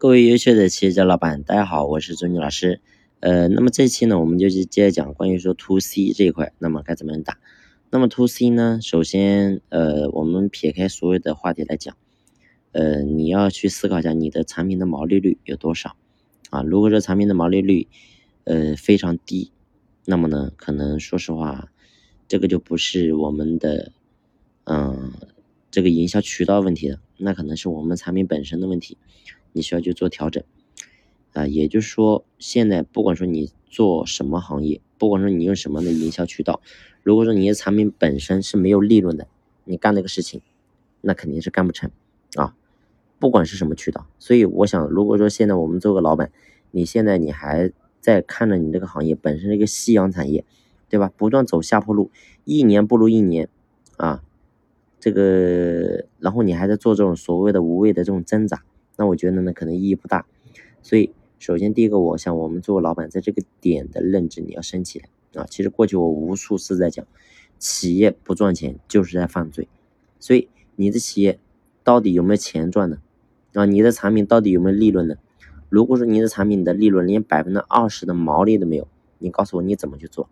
各位优秀的企业家老板，大家好，我是周宁老师。呃，那么这期呢，我们就去接着讲关于说 to C 这一块，那么该怎么样打？那么 to C 呢，首先，呃，我们撇开所有的话题来讲，呃，你要去思考一下你的产品的毛利率有多少啊？如果说产品的毛利率，呃，非常低，那么呢，可能说实话，这个就不是我们的，嗯，这个营销渠道问题了，那可能是我们产品本身的问题。你需要去做调整，啊，也就是说，现在不管说你做什么行业，不管说你用什么的营销渠道，如果说你的产品本身是没有利润的，你干这个事情，那肯定是干不成啊。不管是什么渠道，所以我想，如果说现在我们做个老板，你现在你还在看着你这个行业本身是一个夕阳产业，对吧？不断走下坡路，一年不如一年啊，这个，然后你还在做这种所谓的无谓的这种挣扎。那我觉得呢，可能意义不大。所以，首先第一个，我想我们作为老板，在这个点的认知你要升起来啊。其实过去我无数次在讲，企业不赚钱就是在犯罪。所以，你的企业到底有没有钱赚呢？啊，你的产品到底有没有利润呢？如果说你的产品的利润连百分之二十的毛利都没有，你告诉我你怎么去做？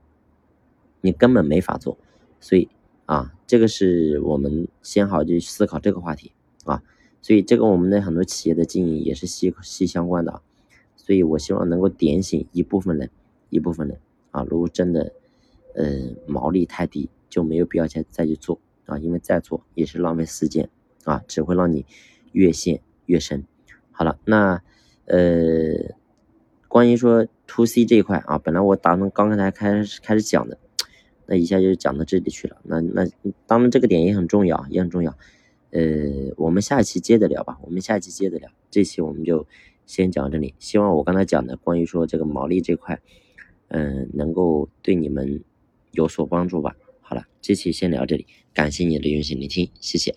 你根本没法做。所以啊，这个是我们先好去思考这个话题啊。所以这个我们的很多企业的经营也是息息相关的啊，所以我希望能够点醒一部分人，一部分人啊，如果真的，呃，毛利太低，就没有必要再再去做啊，因为再做也是浪费时间啊，只会让你越陷越深。好了，那呃，关于说 to C 这一块啊，本来我打算刚刚才开始开始讲的，那一下就讲到这里去了，那那当然这个点也很重要，也很重要。呃，我们下期接着聊吧。我们下期接着聊，这期我们就先讲到这里。希望我刚才讲的关于说这个毛利这块，嗯，能够对你们有所帮助吧。好了，这期先聊这里，感谢你的用心聆听，谢谢。